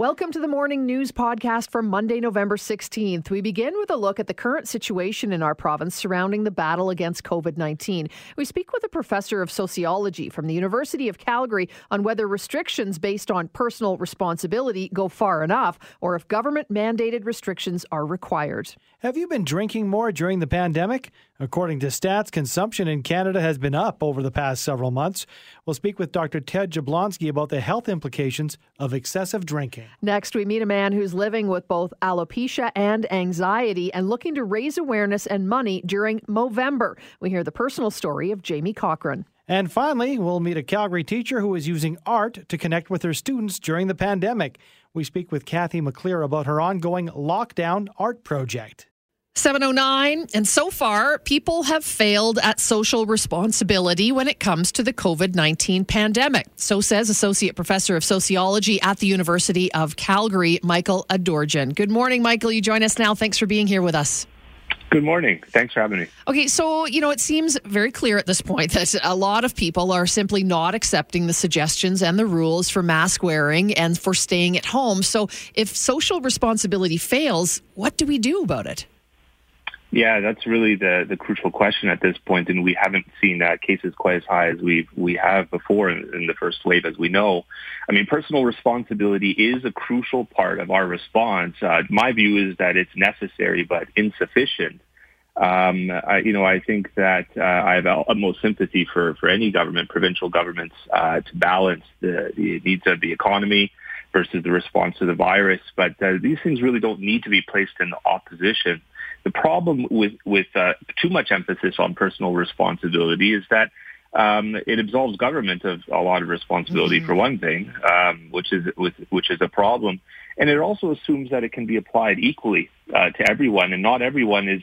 Welcome to the morning news podcast for Monday, November 16th. We begin with a look at the current situation in our province surrounding the battle against COVID 19. We speak with a professor of sociology from the University of Calgary on whether restrictions based on personal responsibility go far enough or if government mandated restrictions are required. Have you been drinking more during the pandemic? According to stats, consumption in Canada has been up over the past several months. We'll speak with Dr. Ted Jablonski about the health implications of excessive drinking. Next, we meet a man who's living with both alopecia and anxiety and looking to raise awareness and money during Movember. We hear the personal story of Jamie Cochran. And finally, we'll meet a Calgary teacher who is using art to connect with her students during the pandemic. We speak with Kathy McClear about her ongoing lockdown art project. 709. And so far, people have failed at social responsibility when it comes to the COVID 19 pandemic. So says Associate Professor of Sociology at the University of Calgary, Michael Adorjan. Good morning, Michael. You join us now. Thanks for being here with us. Good morning. Thanks for having me. Okay, so, you know, it seems very clear at this point that a lot of people are simply not accepting the suggestions and the rules for mask wearing and for staying at home. So, if social responsibility fails, what do we do about it? Yeah, that's really the, the crucial question at this point, and we haven't seen cases quite as high as we we have before in, in, the first wave, as we know. I mean, personal responsibility is a crucial part of our response. Uh, my view is that it's necessary but insufficient. Um, I, you know, I think that uh, I have utmost sympathy for for any government, provincial governments, uh, to balance the, the needs of the economy versus the response to the virus. But uh, these things really don't need to be placed in opposition. The problem with with uh, too much emphasis on personal responsibility is that um, it absolves government of a lot of responsibility mm-hmm. for one thing, um, which is which is a problem, and it also assumes that it can be applied equally uh, to everyone, and not everyone is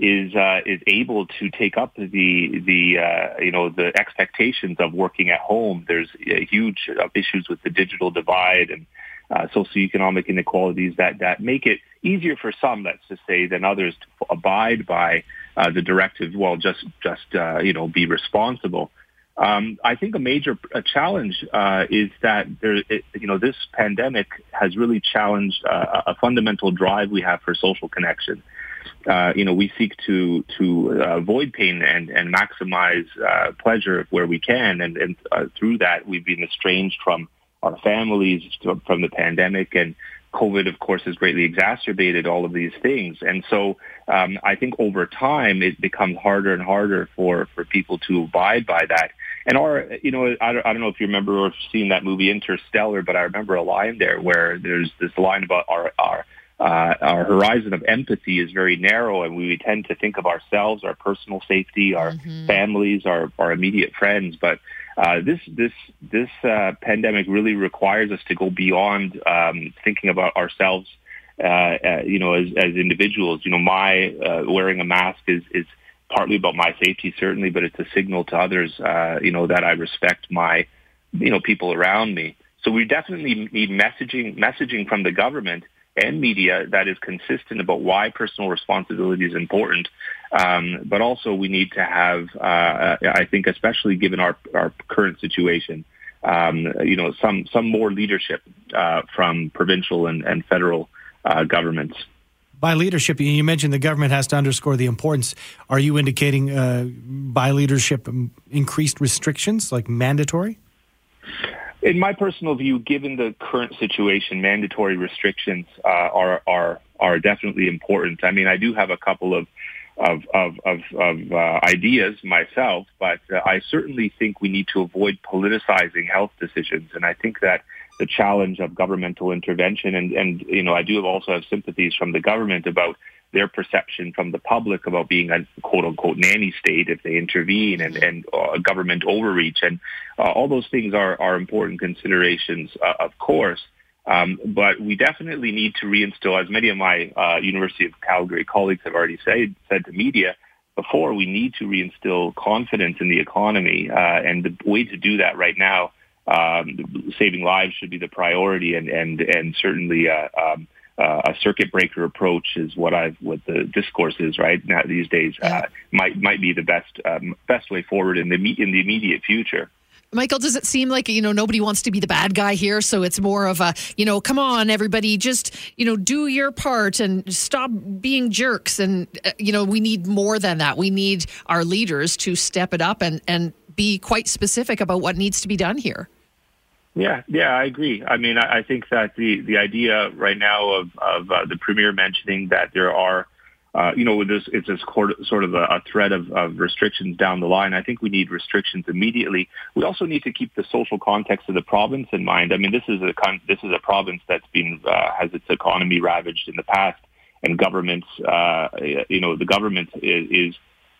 is uh, is able to take up the the uh, you know the expectations of working at home. There's huge issues with the digital divide and uh, socioeconomic inequalities that, that make it easier for some, let's just say, than others to abide by uh, the directive. Well, just just uh, you know, be responsible. Um, I think a major a challenge uh, is that there, it, you know, this pandemic has really challenged uh, a fundamental drive we have for social connection. Uh, you know, we seek to to avoid pain and and maximize uh, pleasure where we can, and and uh, through that we've been estranged from our families from the pandemic and COVID, of course, has greatly exacerbated all of these things. And so um, I think over time it becomes harder and harder for, for people to abide by that. And our, you know, I don't, I don't know if you remember or seen that movie Interstellar, but I remember a line there where there's this line about our, our, uh, our horizon of empathy is very narrow and we tend to think of ourselves, our personal safety, our mm-hmm. families, our, our immediate friends. But uh, this this this uh, pandemic really requires us to go beyond um, thinking about ourselves, uh, uh you know, as, as individuals. You know, my uh, wearing a mask is is partly about my safety, certainly, but it's a signal to others, you know, that I respect my, you know, people around me. So we definitely need messaging messaging from the government and media that is consistent about why personal responsibility is important. Um, but also we need to have, uh, I think, especially given our, our current situation, um, you know, some, some more leadership uh, from provincial and, and federal uh, governments. By leadership, you mentioned the government has to underscore the importance. Are you indicating uh, by leadership um, increased restrictions, like mandatory? In my personal view, given the current situation, mandatory restrictions uh, are are are definitely important. I mean, I do have a couple of of of of, of uh, ideas myself, but uh, I certainly think we need to avoid politicizing health decisions, and I think that the challenge of governmental intervention and and you know I do also have sympathies from the government about their perception from the public about being a quote unquote nanny state if they intervene and, and uh, government overreach. And uh, all those things are, are important considerations, uh, of course. Um, but we definitely need to reinstill, as many of my uh, University of Calgary colleagues have already said, said to media before, we need to reinstill confidence in the economy. Uh, and the way to do that right now, um, saving lives should be the priority and, and, and certainly uh, um, uh, a circuit breaker approach is what I've what the discourse is right now these days uh, might might be the best um, best way forward in the in the immediate future. Michael, does it seem like, you know, nobody wants to be the bad guy here? So it's more of a, you know, come on, everybody, just, you know, do your part and stop being jerks. And, uh, you know, we need more than that. We need our leaders to step it up and, and be quite specific about what needs to be done here. Yeah, yeah, I agree. I mean, I, I think that the, the idea right now of, of uh, the premier mentioning that there are uh, you know, with this, it's this sort of a, a threat of, of, restrictions down the line. I think we need restrictions immediately. We also need to keep the social context of the province in mind. I mean, this is a con- this is a province that's been uh, has its economy ravaged in the past, and governments, uh, you know, the government is. is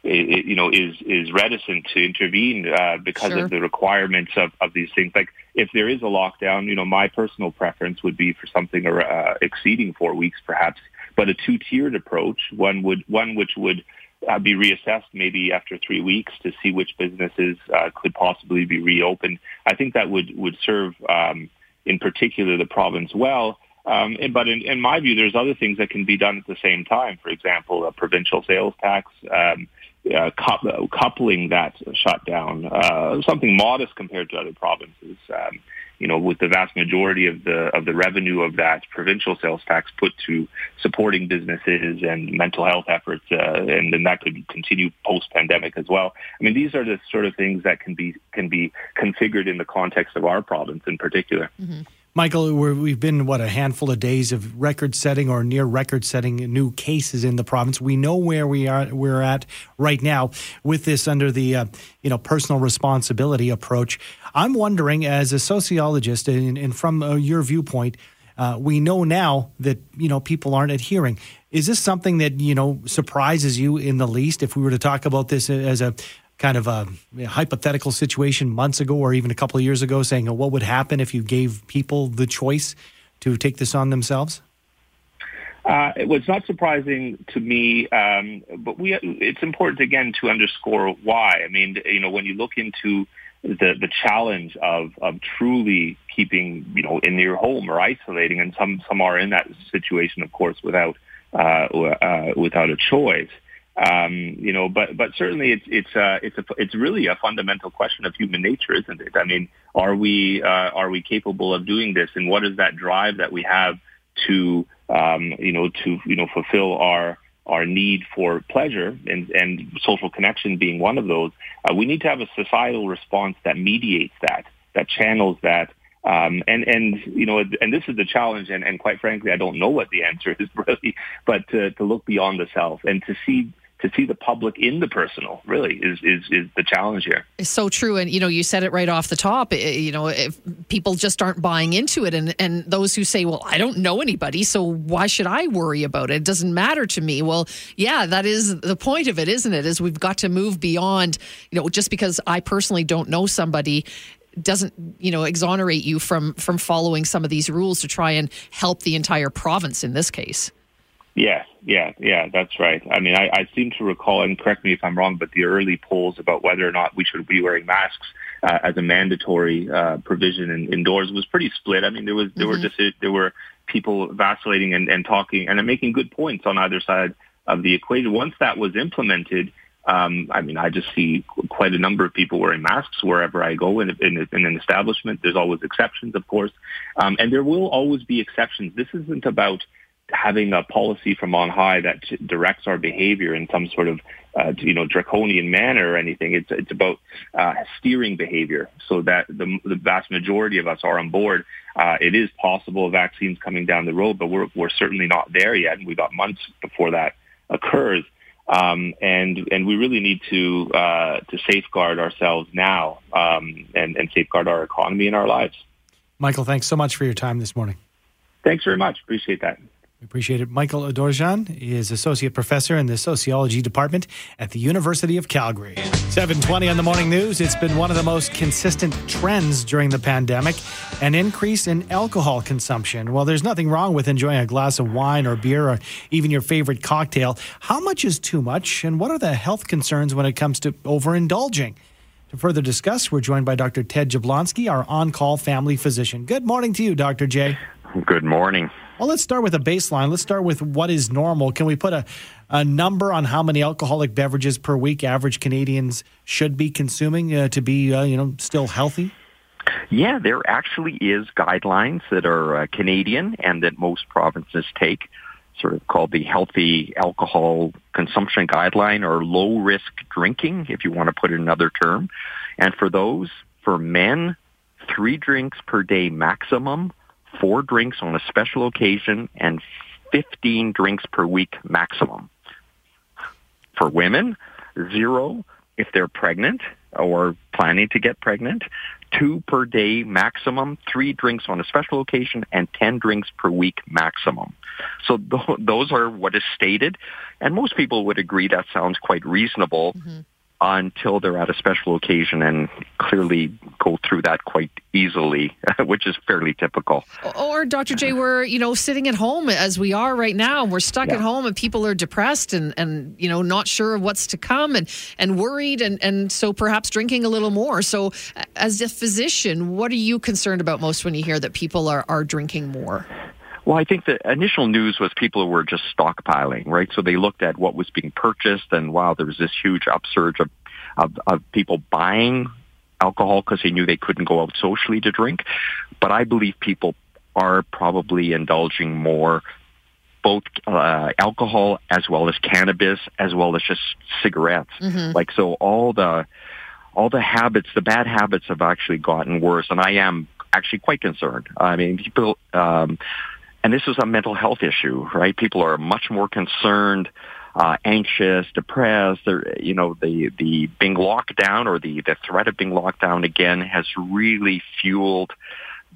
you know, is is reticent to intervene uh, because sure. of the requirements of, of these things. Like, if there is a lockdown, you know, my personal preference would be for something uh, exceeding four weeks, perhaps but a two-tiered approach, one would one which would uh, be reassessed maybe after three weeks to see which businesses uh, could possibly be reopened. I think that would would serve, um, in particular, the province well. Um, but in, in, my view, there's other things that can be done at the same time. For example, a provincial sales tax, um, uh, coupling that shutdown, uh, something modest compared to other provinces. You know, with the vast majority of the of the revenue of that provincial sales tax put to supporting businesses and mental health efforts, uh, and then that could continue post pandemic as well. I mean, these are the sort of things that can be can be configured in the context of our province in particular. Mm-hmm. Michael, we've been what a handful of days of record-setting or near record-setting new cases in the province. We know where we are. We're at right now with this under the uh, you know personal responsibility approach. I'm wondering, as a sociologist, and, and from uh, your viewpoint, uh, we know now that you know people aren't adhering. Is this something that you know surprises you in the least? If we were to talk about this as a kind of a hypothetical situation months ago or even a couple of years ago saying, oh, what would happen if you gave people the choice to take this on themselves? Uh, it was not surprising to me, um, but we, it's important again to underscore why. I mean, you know, when you look into the the challenge of of truly keeping you know in your home or isolating, and some some are in that situation, of course, without uh, uh, without a choice. Um, you know, but but certainly it's it's uh, it's a it's really a fundamental question of human nature, isn't it? I mean, are we uh, are we capable of doing this, and what is that drive that we have to um, you know to you know fulfill our our need for pleasure and, and social connection being one of those? Uh, we need to have a societal response that mediates that, that channels that, um, and and you know, and this is the challenge. And, and quite frankly, I don't know what the answer is really, but to, to look beyond the self and to see to see the public in the personal really is is is the challenge here. It's so true, and you know you said it right off the top. You know, if people just aren't buying into it, and and those who say, "Well, I don't know anybody, so why should I worry about it? It doesn't matter to me." Well, yeah, that is the point of it, isn't it? Is we've got to move beyond. You know, just because I personally don't know somebody doesn't you know exonerate you from from following some of these rules to try and help the entire province in this case. Yeah, yeah, yeah, that's right. I mean, I, I seem to recall, and correct me if I'm wrong, but the early polls about whether or not we should be wearing masks uh, as a mandatory uh, provision in, indoors was pretty split. I mean, there was there mm-hmm. were just there were people vacillating and, and talking and making good points on either side of the equation. Once that was implemented, um, I mean, I just see quite a number of people wearing masks wherever I go in, in, in an establishment. There's always exceptions, of course, um, and there will always be exceptions. This isn't about having a policy from on high that directs our behavior in some sort of uh, you know draconian manner or anything. It's it's about uh, steering behavior so that the, the vast majority of us are on board. Uh, it is possible vaccines coming down the road, but we're we're certainly not there yet, and we got months before that occurs. Um, and and we really need to uh, to safeguard ourselves now um, and, and safeguard our economy and our lives. Michael, thanks so much for your time this morning. Thanks very much. Appreciate that. We appreciate it. Michael Adorjan is associate professor in the sociology department at the University of Calgary. 720 on the morning news. It's been one of the most consistent trends during the pandemic an increase in alcohol consumption. Well, there's nothing wrong with enjoying a glass of wine or beer or even your favorite cocktail. How much is too much, and what are the health concerns when it comes to overindulging? To further discuss, we're joined by Dr. Ted Jablonski, our on call family physician. Good morning to you, Dr. J. Good morning. Well, let's start with a baseline. Let's start with what is normal. Can we put a, a number on how many alcoholic beverages per week average Canadians should be consuming uh, to be, uh, you know, still healthy? Yeah, there actually is guidelines that are uh, Canadian and that most provinces take, sort of called the Healthy Alcohol Consumption Guideline or low risk drinking, if you want to put it another term. And for those, for men, three drinks per day maximum, four drinks on a special occasion, and 15 drinks per week maximum. For women, zero if they're pregnant or planning to get pregnant, two per day maximum, three drinks on a special occasion, and 10 drinks per week maximum. So th- those are what is stated. And most people would agree that sounds quite reasonable. Mm-hmm until they're at a special occasion and clearly go through that quite easily, which is fairly typical. Or Dr. J, we're, you know, sitting at home as we are right now. And we're stuck yeah. at home and people are depressed and, and, you know, not sure of what's to come and, and worried and, and so perhaps drinking a little more. So as a physician, what are you concerned about most when you hear that people are, are drinking more? Well, I think the initial news was people were just stockpiling, right? So they looked at what was being purchased, and wow, there was this huge upsurge of of, of people buying alcohol because they knew they couldn't go out socially to drink. But I believe people are probably indulging more both uh, alcohol as well as cannabis as well as just cigarettes. Mm-hmm. Like so all the all the habits, the bad habits have actually gotten worse and I am actually quite concerned. I mean people um and this is a mental health issue, right? People are much more concerned, uh, anxious, depressed. They're, you know, the, the being locked down or the, the threat of being locked down again has really fueled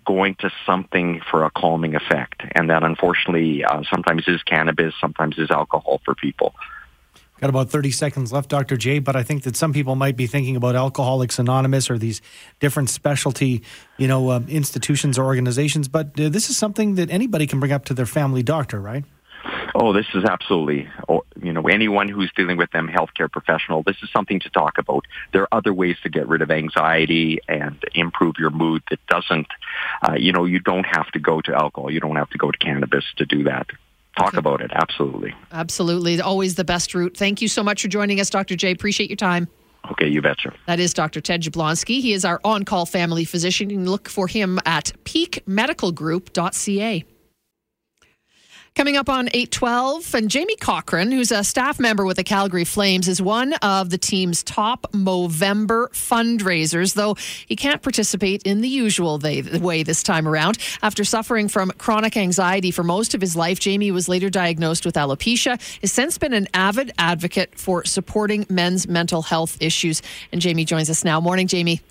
going to something for a calming effect. And that unfortunately uh, sometimes is cannabis, sometimes is alcohol for people. Got about 30 seconds left, Dr. J, but I think that some people might be thinking about Alcoholics Anonymous or these different specialty, you know, um, institutions or organizations. But uh, this is something that anybody can bring up to their family doctor, right? Oh, this is absolutely, oh, you know, anyone who's dealing with them, healthcare professional, this is something to talk about. There are other ways to get rid of anxiety and improve your mood that doesn't, uh, you know, you don't have to go to alcohol. You don't have to go to cannabis to do that talk okay. about it. Absolutely. Absolutely. Always the best route. Thank you so much for joining us, Dr. J. Appreciate your time. Okay, you betcha. That is Dr. Ted Jablonski. He is our on call family physician. You can look for him at peakmedicalgroup.ca. Coming up on 812, and Jamie Cochran, who's a staff member with the Calgary Flames, is one of the team's top Movember fundraisers, though he can't participate in the usual way this time around. After suffering from chronic anxiety for most of his life, Jamie was later diagnosed with alopecia, has since been an avid advocate for supporting men's mental health issues. And Jamie joins us now. Morning, Jamie.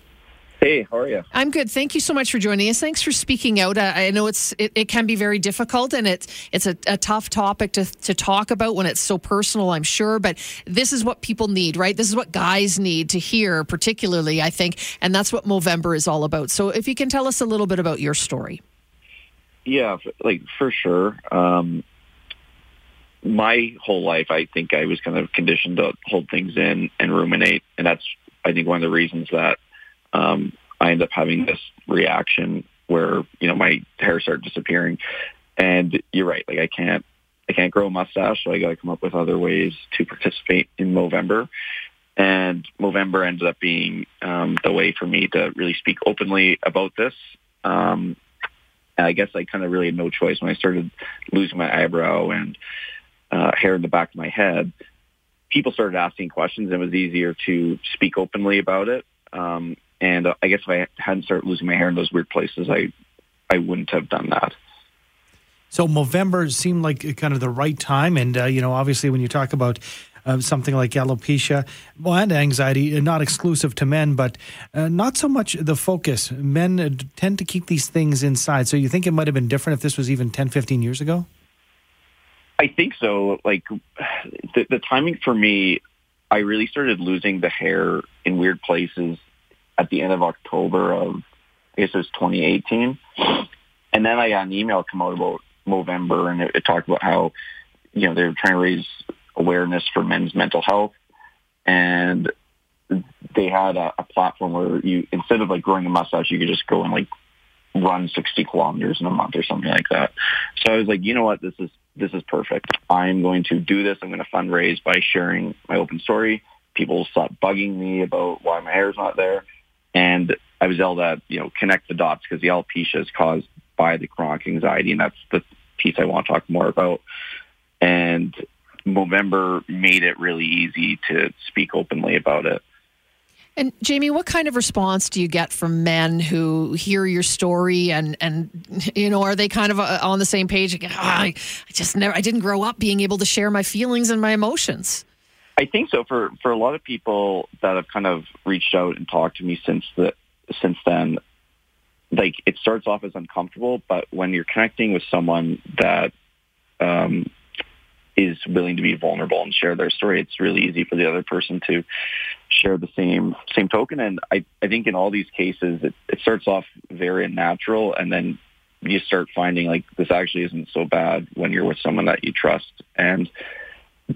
Hey, how are you? I'm good. Thank you so much for joining us. Thanks for speaking out. I, I know it's it, it, can be very difficult and it's it's a, a, tough topic to, to talk about when it's so personal, I'm sure. But this is what people need, right? This is what guys need to hear, particularly, I think. And that's what Movember is all about. So if you can tell us a little bit about your story. Yeah, like for sure. Um, my whole life, I think I was kind of conditioned to hold things in and ruminate. And that's, I think, one of the reasons that um, I end up having this reaction where you know my hair started disappearing. And you're right, like I can't I can't grow a mustache, so I got to come up with other ways to participate in Movember. And Movember ended up being um, the way for me to really speak openly about this. Um, and I guess I kind of really had no choice when I started losing my eyebrow and uh, hair in the back of my head. People started asking questions, and it was easier to speak openly about it. Um, and uh, I guess if I hadn't started losing my hair in those weird places, I I wouldn't have done that. So November seemed like kind of the right time, and uh, you know, obviously, when you talk about uh, something like alopecia well, and anxiety, uh, not exclusive to men, but uh, not so much the focus. Men uh, tend to keep these things inside. So you think it might have been different if this was even 10, 15 years ago? I think so. Like the, the timing for me, I really started losing the hair in weird places at the end of October of, I guess it was 2018. And then I got an email come out about Movember and it, it talked about how, you know, they were trying to raise awareness for men's mental health. And they had a, a platform where you, instead of like growing a mustache, you could just go and like run 60 kilometers in a month or something like that. So I was like, you know what, this is this is perfect. I'm going to do this. I'm going to fundraise by sharing my open story. People stop bugging me about why my hair is not there, and I was able to you know connect the dots because the alopecia is caused by the chronic anxiety, and that's the piece I want to talk more about. And Movember made it really easy to speak openly about it. And Jamie, what kind of response do you get from men who hear your story and and you know are they kind of uh, on the same page? Oh, I, I just never I didn't grow up being able to share my feelings and my emotions. I think so for for a lot of people that have kind of reached out and talked to me since the since then. Like it starts off as uncomfortable, but when you're connecting with someone that um, is willing to be vulnerable and share their story, it's really easy for the other person to share the same same token. And I, I think in all these cases, it, it starts off very unnatural, and then you start finding like this actually isn't so bad when you're with someone that you trust. And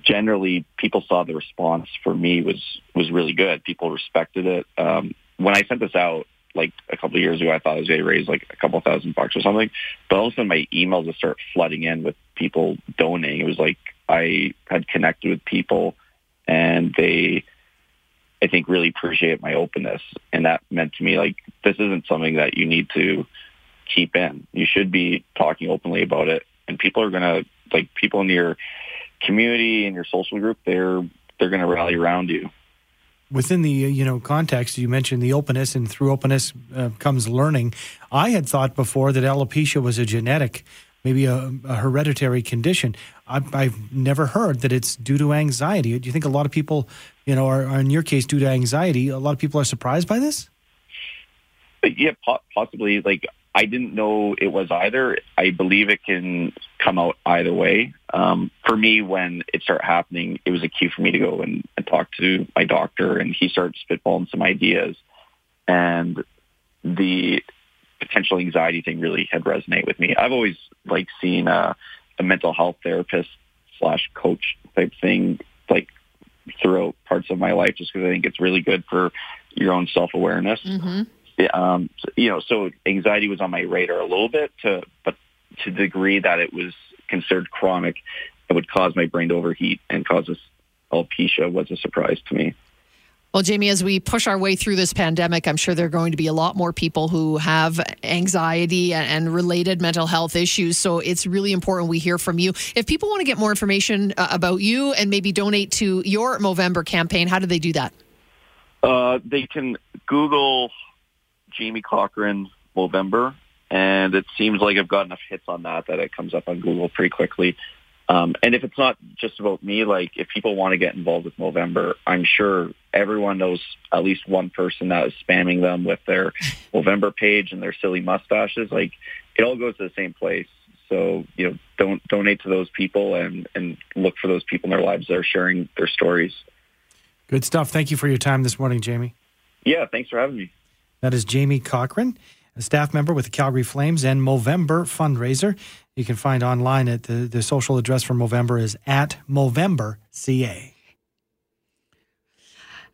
generally, people saw the response for me was was really good. People respected it. Um, when I sent this out, like a couple of years ago, I thought I was going to raise like a couple thousand bucks or something. But all of a sudden, my emails would start flooding in with people donating. It was like I had connected with people, and they, I think, really appreciate my openness, and that meant to me like this isn't something that you need to keep in. You should be talking openly about it, and people are gonna like people in your community and your social group. They're they're going to rally around you. Within the you know context you mentioned the openness and through openness uh, comes learning. I had thought before that alopecia was a genetic maybe a, a hereditary condition. I've, I've, never heard that it's due to anxiety. Do you think a lot of people you know are, are in your case due to anxiety a lot of people are surprised by this? Yeah possibly like I didn't know it was either. I believe it can come out either way. Um, for me, when it started happening, it was a cue for me to go and, and talk to my doctor, and he started spitballing some ideas. And the potential anxiety thing really had resonated with me. I've always like seen a, a mental health therapist slash coach type thing like throughout parts of my life, just because I think it's really good for your own self awareness. Mm-hmm um, you know, so anxiety was on my radar a little bit, to, but to the degree that it was considered chronic, it would cause my brain to overheat and cause this alopecia was a surprise to me. Well, Jamie, as we push our way through this pandemic, I'm sure there are going to be a lot more people who have anxiety and related mental health issues. So it's really important we hear from you. If people want to get more information uh, about you and maybe donate to your Movember campaign, how do they do that? Uh, they can Google Jamie Cochran Movember, and it seems like I've got enough hits on that that it comes up on Google pretty quickly. Um, and if it's not just about me, like if people want to get involved with Movember, I'm sure everyone knows at least one person that is spamming them with their Movember page and their silly mustaches. Like it all goes to the same place. So you know, don't donate to those people and and look for those people in their lives that are sharing their stories. Good stuff. Thank you for your time this morning, Jamie. Yeah, thanks for having me. That is Jamie Cochran, a staff member with the Calgary Flames and Movember fundraiser. You can find online at the, the social address for Movember is at Movember CA.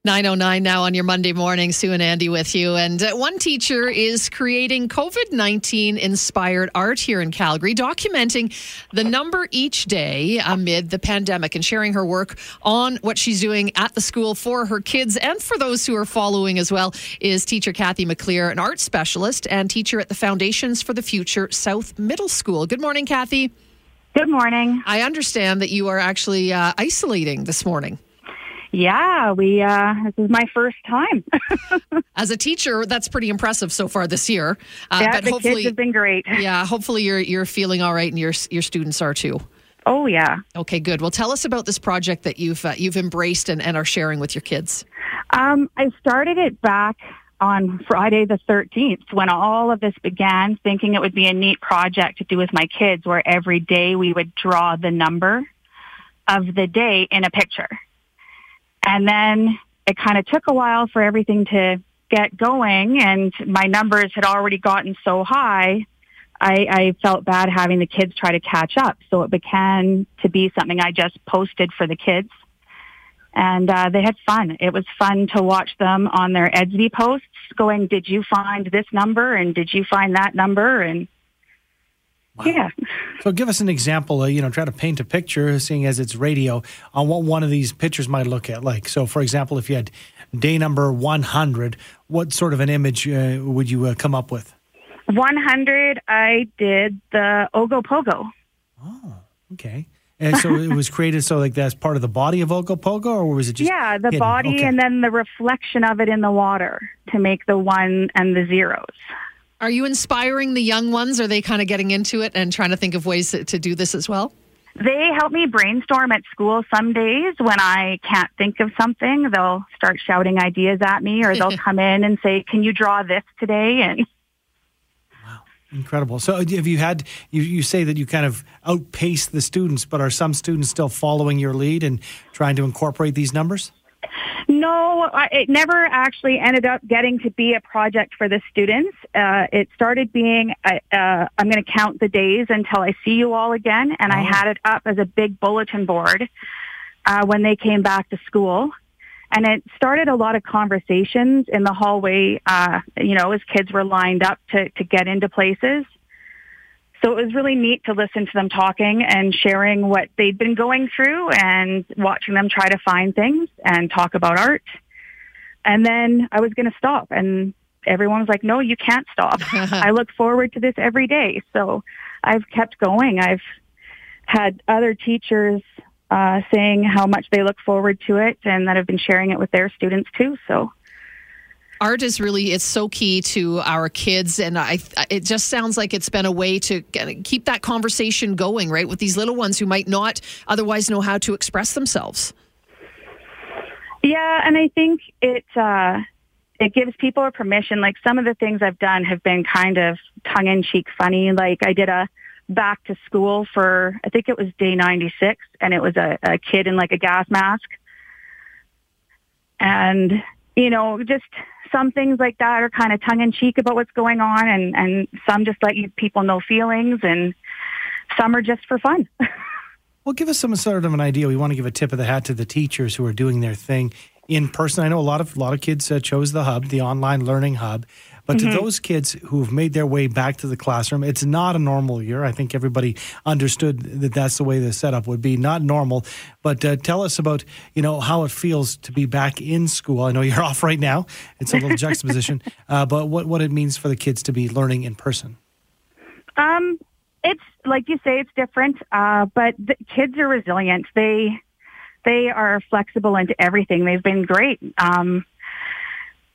909 now on your Monday morning. Sue and Andy with you. And uh, one teacher is creating COVID 19 inspired art here in Calgary, documenting the number each day amid the pandemic and sharing her work on what she's doing at the school for her kids and for those who are following as well. Is teacher Kathy McClear, an art specialist and teacher at the Foundations for the Future South Middle School. Good morning, Kathy. Good morning. I understand that you are actually uh, isolating this morning. Yeah, we. Uh, this is my first time. As a teacher, that's pretty impressive so far this year. Uh, yeah, but the hopefully, kids have been great. Yeah, hopefully you're you're feeling all right, and your your students are too. Oh yeah. Okay, good. Well, tell us about this project that you've uh, you've embraced and, and are sharing with your kids. Um, I started it back on Friday the 13th when all of this began, thinking it would be a neat project to do with my kids, where every day we would draw the number of the day in a picture. And then it kind of took a while for everything to get going and my numbers had already gotten so high. I, I felt bad having the kids try to catch up. So it began to be something I just posted for the kids. and uh, they had fun. It was fun to watch them on their Edsby posts going, did you find this number? And did you find that number? And wow. yeah. So give us an example, uh, you know, try to paint a picture, seeing as it's radio, on what one of these pictures might look at like. So, for example, if you had day number 100, what sort of an image uh, would you uh, come up with? 100, I did the Ogopogo. Oh, okay. And so it was created so like that's part of the body of Ogopogo, or was it just yeah, the hidden? body okay. and then the reflection of it in the water to make the one and the zeros. Are you inspiring the young ones? Are they kind of getting into it and trying to think of ways to, to do this as well? They help me brainstorm at school some days when I can't think of something. They'll start shouting ideas at me or they'll come in and say, Can you draw this today? And Incredible. So, uh, have you had you, you say that you kind of outpace the students, but are some students still following your lead and trying to incorporate these numbers? No, I, it never actually ended up getting to be a project for the students. Uh, it started being, uh, uh, I'm going to count the days until I see you all again, and oh. I had it up as a big bulletin board uh, when they came back to school. And it started a lot of conversations in the hallway, uh, you know, as kids were lined up to, to get into places. So it was really neat to listen to them talking and sharing what they'd been going through and watching them try to find things and talk about art. And then I was going to stop and everyone was like, no, you can't stop. I look forward to this every day. So I've kept going. I've had other teachers uh, saying how much they look forward to it and that have been sharing it with their students too. So art is really it's so key to our kids and i it just sounds like it's been a way to keep that conversation going right with these little ones who might not otherwise know how to express themselves. Yeah and i think it uh it gives people a permission. Like some of the things i've done have been kind of tongue in cheek funny. Like i did a back to school for, I think it was day 96, and it was a, a kid in like a gas mask. And, you know, just some things like that are kind of tongue in cheek about what's going on, and, and some just let you people know feelings, and some are just for fun. well, give us some sort of an idea. We want to give a tip of the hat to the teachers who are doing their thing in person. I know a lot of a lot of kids uh, chose the hub, the online learning hub. But mm-hmm. to those kids who've made their way back to the classroom, it's not a normal year. I think everybody understood that that's the way the setup would be, not normal. But uh, tell us about you know how it feels to be back in school. I know you're off right now; it's a little juxtaposition. Uh, but what what it means for the kids to be learning in person. Um, it's like you say, it's different. Uh, but the kids are resilient. They they are flexible into everything. They've been great. Um,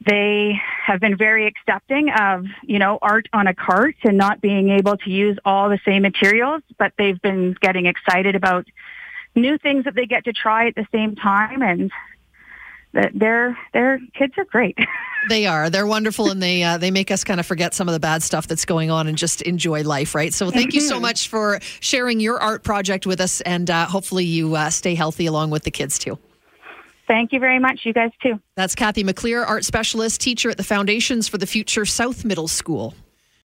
they have been very accepting of, you know, art on a cart and not being able to use all the same materials, but they've been getting excited about new things that they get to try at the same time and their their kids are great. they are. They're wonderful, and they uh, they make us kind of forget some of the bad stuff that's going on and just enjoy life, right? So thank you so mm-hmm. much for sharing your art project with us, and uh, hopefully you uh, stay healthy along with the kids too. Thank you very much. You guys too. That's Kathy McClear, art specialist, teacher at the Foundations for the Future South Middle School.